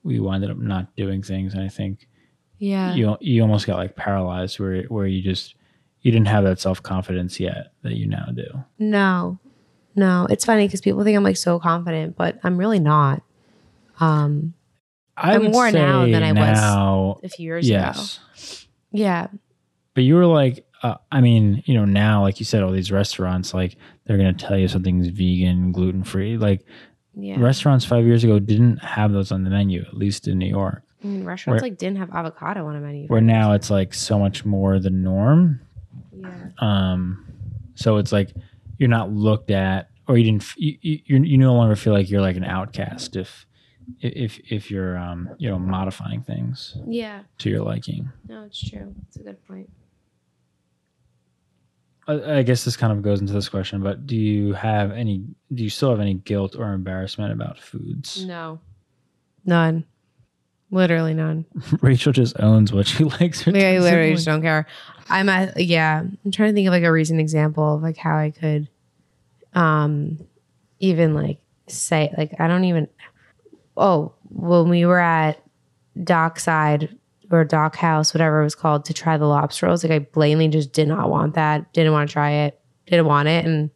we wound up not doing things, and I think yeah, you you almost got like paralyzed where where you just you didn't have that self confidence yet that you now do. no, no. It's funny because people think I'm like so confident, but I'm really not. Um, I I'm more now than I was a few years ago. Yeah, but you were like, uh, I mean, you know, now like you said, all these restaurants like they're gonna tell you something's vegan, gluten free. Like yeah. restaurants five years ago didn't have those on the menu, at least in New York. I mean, restaurants where- like didn't have avocado on a menu. Where now it's like so much more the norm. yeah, Um, so it's like you're not looked at, or you didn't. You you, you no longer feel like you're like an outcast if if if you're um you know modifying things yeah. to your liking. No, it's true. It's a good point. I I guess this kind of goes into this question, but do you have any? Do you still have any guilt or embarrassment about foods? No. None. Literally none. Rachel just owns what she likes. or Like, I literally like. just don't care. I'm at yeah. I'm trying to think of like a recent example of like how I could um even like say like I don't even oh when we were at Dockside or Dock House, whatever it was called, to try the lobster rolls, like I blatantly just did not want that. Didn't want to try it. Didn't want it. And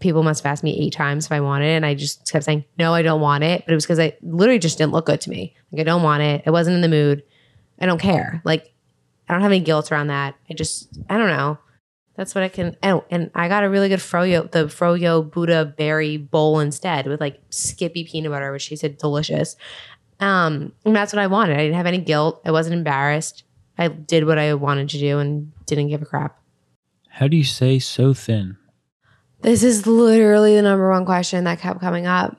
people must have asked me eight times if I wanted it. And I just kept saying, no, I don't want it. But it was because I literally just didn't look good to me. Like I don't want it. I wasn't in the mood. I don't care. Like I don't have any guilt around that. I just I don't know. That's what I can. Oh, and I got a really good froyo, the froyo Buddha berry bowl instead with like Skippy peanut butter, which she said delicious. Um, and that's what I wanted. I didn't have any guilt. I wasn't embarrassed. I did what I wanted to do and didn't give a crap. How do you say so thin? This is literally the number one question that kept coming up.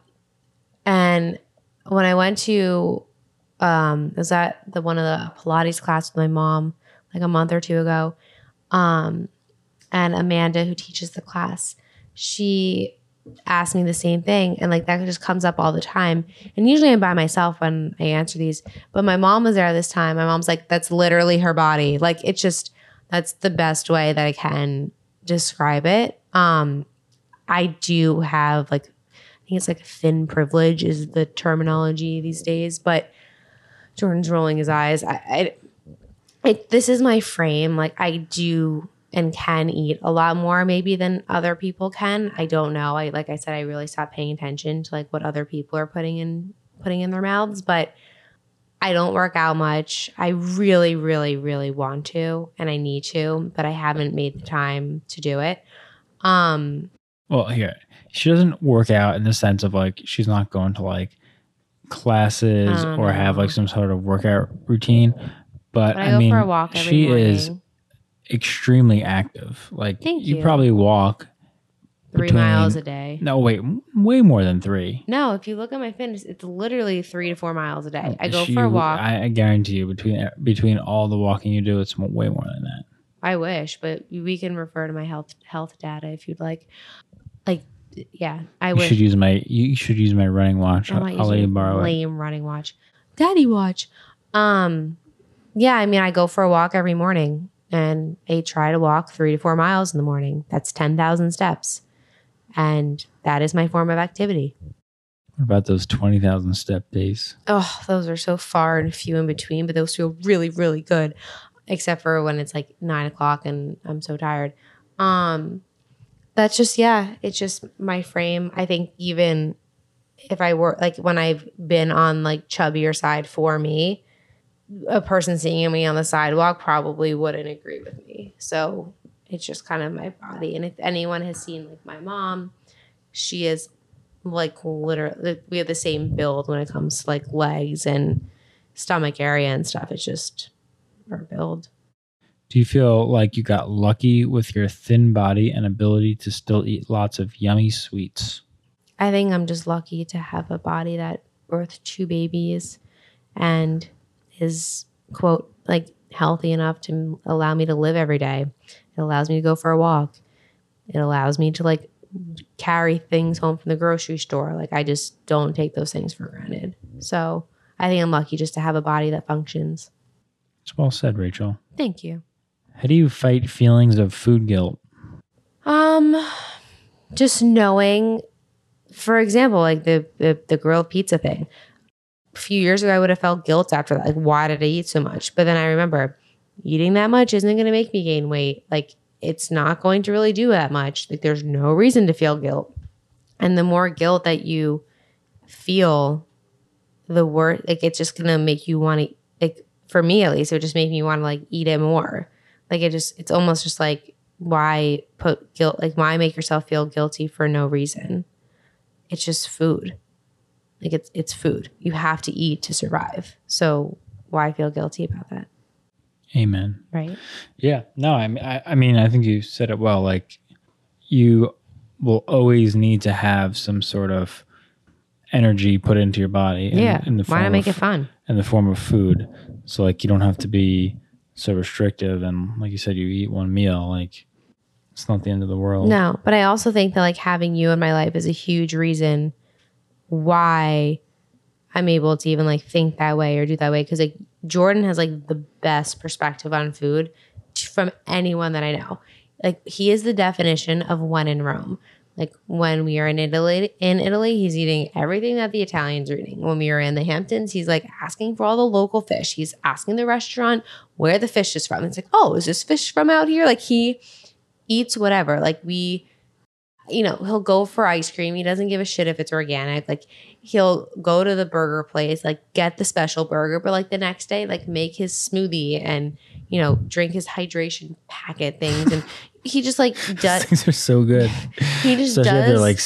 And when I went to, um, was at the one of the Pilates class with my mom like a month or two ago. Um, and Amanda, who teaches the class, she asked me the same thing. And like that just comes up all the time. And usually I'm by myself when I answer these. But my mom was there this time. My mom's like, that's literally her body. Like it's just, that's the best way that I can describe it. Um, I do have like, I think it's like thin privilege is the terminology these days. But Jordan's rolling his eyes. I, I it, this is my frame. Like I do and can eat a lot more maybe than other people can. I don't know. I like I said, I really stopped paying attention to like what other people are putting in putting in their mouths, but I don't work out much. I really, really, really want to and I need to, but I haven't made the time to do it. Um Well, here she doesn't work out in the sense of like she's not going to like classes Oh, or have like some sort of workout routine. But, but I, I, go mean, for a walk every she morning. Extremely active. Like Thank you you. probably walk three between- miles a day. No, wait, way more than three. No, if you look at my fitness, it's literally three to four miles a day. I go She- for a walk. I, I guarantee you, between between all the walking you do, it's way more than that. I wish, but we can refer to my health health data if you'd like. Like, yeah, I You wish. should use my you should use my running watch. I I'll, let you borrow it. lame running watch, daddy watch. Um, yeah, I mean, I go for a walk every morning, and I try to walk three to four miles in the morning. That's ten thousand steps, and that is my form of activity. What about those twenty thousand step days? Oh, those are so far and few in between, but those feel really, really good. Except for when it's like nine o'clock and I'm so tired. Um, that's just yeah, it's just my frame. I think even if I were like when I've been on like chubbier side for me, a person seeing me on the sidewalk probably wouldn't agree with me. So it's just kind of my body. And if anyone has seen like my mom, she is like literally we have the same build when it comes to like legs and stomach area and stuff. It's just our build. Do you feel like you got lucky with your thin body and ability to still eat lots of yummy sweets? I think I'm just lucky to have a body that birthed two babies and is quote like healthy enough to allow me to live every day. It allows me to go for a walk. It allows me to like carry things home from the grocery store. Like I just don't take those things for granted. So I think I'm lucky just to have a body that functions. It's well said, Rachel. Thank you. How do you fight feelings of food guilt? Um, just knowing, for example, like the, the the grilled pizza thing. A few years ago, I would have felt guilt after that. Like, why did I eat so much? But then I remember eating that much isn't going to make me gain weight. Like, it's not going to really do that much. Like, there's no reason to feel guilt. And the more guilt that you feel, the worse. Like, it's just going to make you want to. Like, for me at least, it would just make me want to like eat it more. Like, it just. It's almost just like why put guilt like why make yourself feel guilty for no reason it's just food like it's it's food you have to eat to survive so why feel guilty about that Amen. right Yeah. No, I mean, I, I mean, I think you said it well. Like, you will always need to have some sort of energy put into your body. In, yeah In the why form not make of, it fun in the form of food. So like, you don't have to be so restrictive. And like you said, you eat one meal. Like, It's not the end of the world. No, but I also think that like having you in my life is a huge reason why I'm able to even like think that way or do that way because like Jordan has like the best perspective on food from anyone that I know. Like he is the definition of when in Rome. Like when we are in Italy, in Italy, he's eating everything that the Italians are eating. When we are in the Hamptons, he's like asking for all the local fish. He's asking the restaurant where the fish is from. It's like, oh, is this fish from out here? Like he eats whatever. Like we, you know, he'll go for ice cream. He doesn't give a shit if it's organic. Like he'll go to the burger place, like get the special burger, but like the next day, like make his smoothie and you know drink his hydration packet things, and he just like does. Things are so good. He just Especially if they're does. like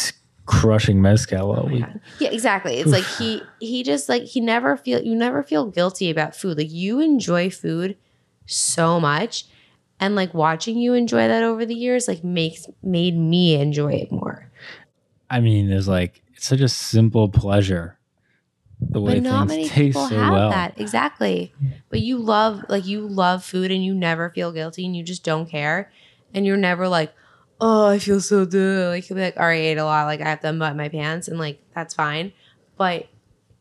crushing mezcal. all Oh week. Yeah, exactly. It's like he he just like he never feel you never feel guilty about food. Like you enjoy food so much. And like watching you enjoy that over the years like makes made me enjoy it more. I mean, there's like it's such a simple pleasure. The way But not things many taste people so have well. that. Exactly. But you love like you love food and you never feel guilty and you just don't care. And you're never like, oh, I feel so good. Like you'll be like, all right, I ate a lot. Like I have to unbutton my pants and like that's fine. But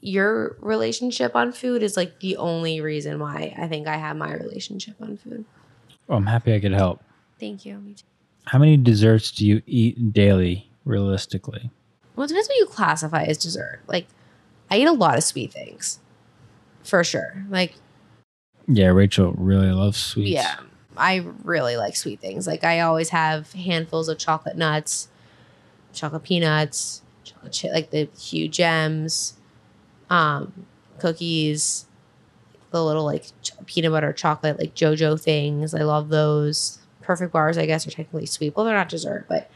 your relationship on food is like the only reason why I think I have my relationship on food. Well, I'm happy I could help. Thank you. Me too. How many desserts do you eat daily, realistically? Well, it depends what you classify as dessert. Like I eat a lot of sweet things. For sure. Like Yeah, Rachel really loves sweets. Yeah. I really like sweet things. Like I always have handfuls of chocolate nuts, chocolate peanuts, chocolate chip, like the Hu Gems, um, cookies, the little like ch- peanut butter chocolate like JoJo things. I love those. Perfect bars, I guess, are technically sweet. Well, they're not dessert, but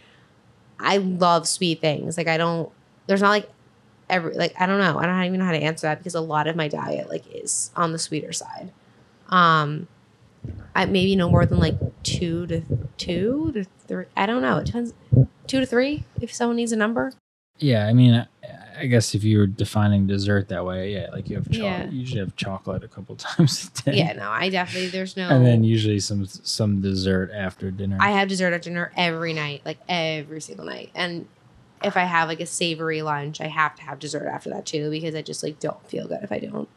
I love sweet things. Like I don't. There's not like every like I don't know. I don't even know how to answer that because a lot of my diet like is on the sweeter side. Um, I maybe no more than like two to two to three. I don't know. It depends. Two to three if someone needs a number. Yeah, I mean, I, guess if you were defining dessert that way, yeah, like you have chocolate. Yeah. You usually have chocolate a couple times a day. Yeah, no, I definitely there's no. And then usually some some dessert after dinner. I have dessert at dinner every night, like every single night. And if I have like a savory lunch, I have to have dessert after that too because I just like don't feel good if I don't.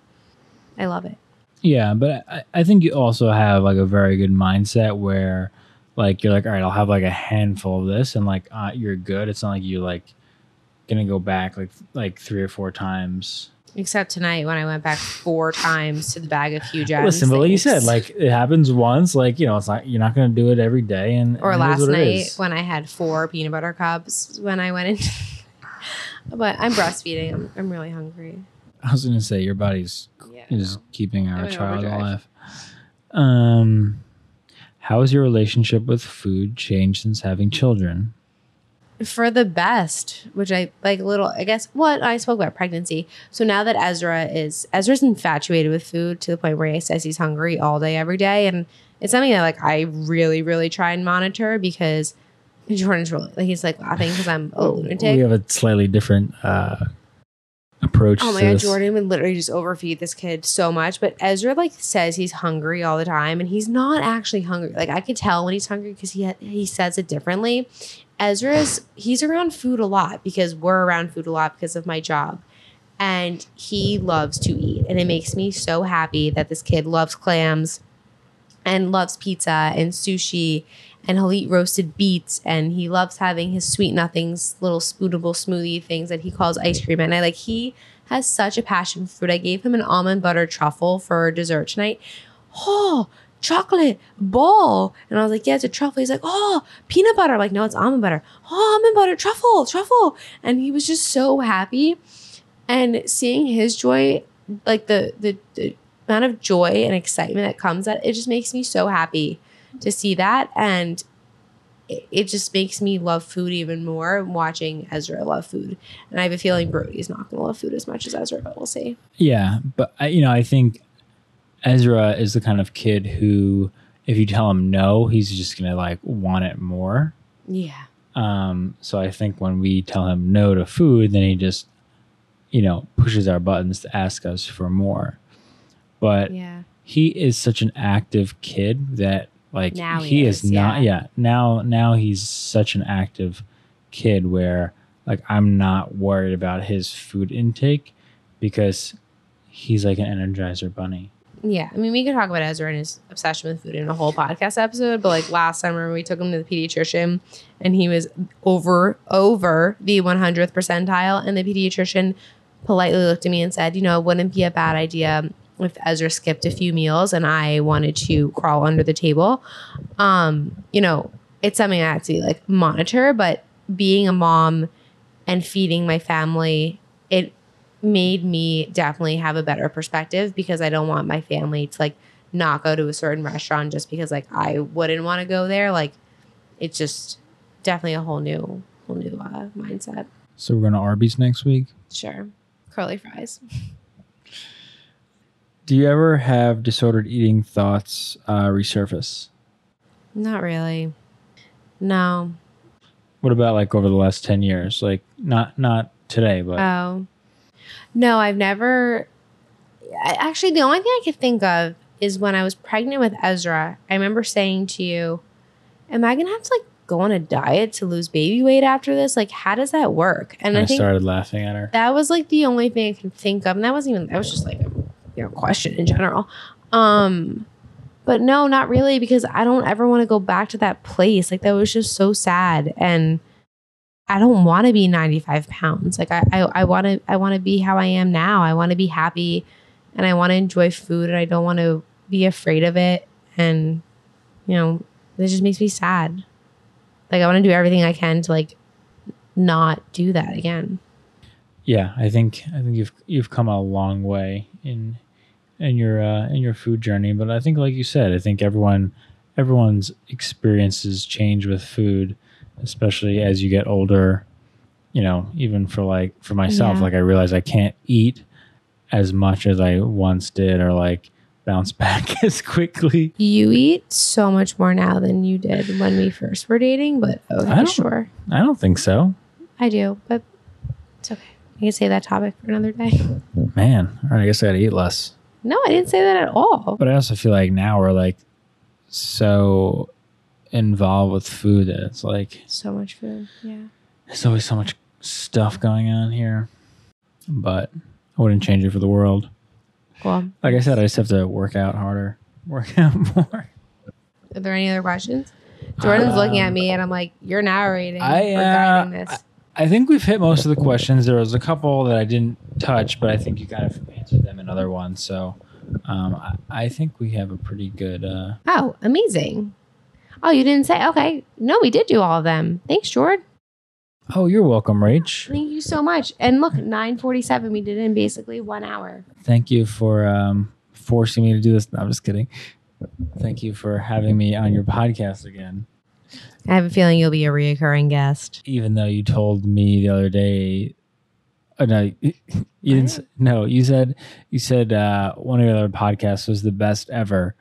I love it. Yeah, but I, I think you also have like a very good mindset where like you're like, all right, I'll have like a handful of this and like uh, you're good. It's not like you like gonna go back like like three or four times. Except tonight when I went back four times to the bag of Hu Gems. Listen, but like you said, like it happens once, like you know, it's not you're not gonna do it every day and or and last night when I had four peanut butter cups when I went in. but I'm breastfeeding. I'm, I'm really hungry. I was gonna say your body's Yeah. is keeping our child overdrive. alive. Um, how has your relationship with food changed since having children? For the best, which I like a little, I guess what I spoke about pregnancy. So now that Ezra is Ezra's infatuated with food to the point where he says he's hungry all day, every day. And it's something that like I really, really try and monitor because Jordan's really like he's like laughing because I'm a lunatic. We have a slightly different uh, approach. Oh my god, this. Jordan would literally just overfeed this kid so much. But Ezra like says he's hungry all the time, and he's not actually hungry. Like I could tell when he's hungry because he he says it differently. Ezra's he's around food a lot because we're around food a lot because of my job, and he loves to eat, and it makes me so happy that this kid loves clams, and loves pizza and sushi. And he'll eat roasted beets, and he loves having his sweet nothings, little spoonable smoothie things that he calls ice cream. And I like he has such a passion for food. I gave him an almond butter truffle for dessert tonight. Oh, chocolate ball. And I was like, yeah, it's a truffle. He's like, oh, peanut butter. I'm like, no, it's almond butter. Oh, almond butter, truffle, truffle. And he was just so happy. And seeing his joy, like the the, the amount of joy and excitement that comes at it just makes me so happy to see that. And it, it just makes me love food even more watching Ezra love food. And I have a feeling Brody's not going to love food as much as Ezra, but we'll see. Yeah, but I, you know, I think Ezra is the kind of kid who, if you tell him no, he's just gonna like want it more. Yeah. Um, so I think when we tell him no to food, then he just, you know, pushes our buttons to ask us for more. But Yeah. he is such an active kid that Like Now he he, is, is, not. yeah. Yeah. Now now he's such an active kid where like I'm not worried about his food intake because he's like an energizer bunny. Yeah, I mean, we could talk about Ezra and his obsession with food in a whole podcast episode, but like last summer we took him to the pediatrician and he was over over the 100th percentile, and the pediatrician politely looked at me and said, "You know, it wouldn't be a bad idea if Ezra skipped a few meals and I wanted to crawl under the table." Um, you know, it's something I have to like monitor, but being a mom and feeding my family, it made me definitely have a better perspective because I don't want my family to like not go to a certain restaurant just because like I wouldn't want to go there. Like it's just definitely a whole new whole new uh, mindset. So we're going to Arby's next week. Sure. Curly fries. Do you ever have disordered eating thoughts uh, resurface? Not really. No. What about like over the last 10 years? Like not not today, but Oh. No, I've never. I- Actually, the only thing I could think of is when I was pregnant with Ezra. I remember saying to you, Am I going to have to like go on a diet to lose baby weight after this? Like, how does that work? And I, I started laughing at her. that was like the only thing I could think of. And that wasn't even, that was just like a you know, question in general. Um, but no, not really, because I don't ever want to go back to that place. Like, that was just so sad. And I don't want to be 95 pounds. Like, I, I, want to, I want to be how I am now. I want to be happy and I want to enjoy food and I don't want to be afraid of it. And, you know, it just makes me sad. Like, I want to do everything I can to like not do that again. Yeah, I think I think you've you've come a long way in in your uh, in your food journey. But I think, like you said, I think everyone everyone's experiences change with food, especially as you get older. You know, even for like for myself, Yeah. like I realize I can't eat as much as I once did, or like bounce back as quickly. You eat so much more now than you did when we first were dating, but I okay, don't- sure. I don't think so, I do, but it's okay. You can save that topic for another day. man. All right, I guess I gotta eat less. No, I didn't say that at all. But I also feel like now we're like so involved with food that it's like So much food. Yeah. there's always so much stuff going on here. But I wouldn't change it for the world. Well, Like I said, I just have to work out harder, work out more. are there any other questions? Jordan's looking at Um, me and I'm like, you're narrating I, or uh, guiding this. I think we've hit most of the questions. There was a couple that I didn't touch, but I think you kind of answered them in other ones. So um, I, I think we have a pretty good. Uh, oh, amazing. Oh, you didn't say? Okay. No, we did do all of them. Thanks, Jordan. oh, you're welcome, Rach. Thank you so much. And look, 947, we did it in basically one hour. Thank you for um, forcing me to do this. No, I'm just kidding. Thank you for having me on your podcast again. I have a feeling you'll be a reoccurring guest. Even though you told me the other day, oh, no, you didn't. s- No, you said you said uh, one of your other podcasts was the best ever,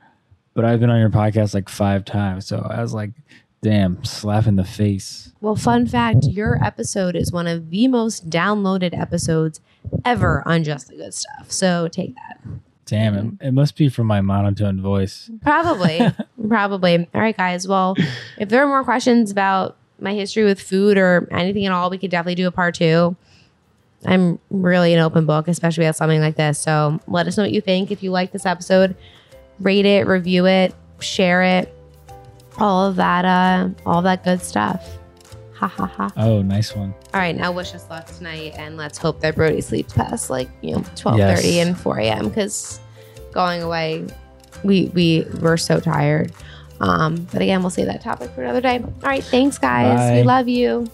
but I've been on your podcast like five times, so I was like, "Damn, slap in the face." Well, fun fact your episode is one of the most downloaded episodes ever on Just the Good Stuff. So take that. Damn, it, it must be from my monotone voice. Probably. Probably. All right, guys. Well, if there are more questions about my history with food or anything at all, we could definitely do a part two. I'm really an open book, especially with something like this. So let us know what you think. If you like this episode, rate it, review it, share it, all of that, uh, all that good stuff. Ha ha ha. Oh, nice one. All right, now wish us luck tonight, and let's hope that Brody sleeps past like you know twelve thirty Yes. and four a.m. Because going away, we we were so tired. Um, but again, we'll save that topic for another day. All right, thanks guys. We love you.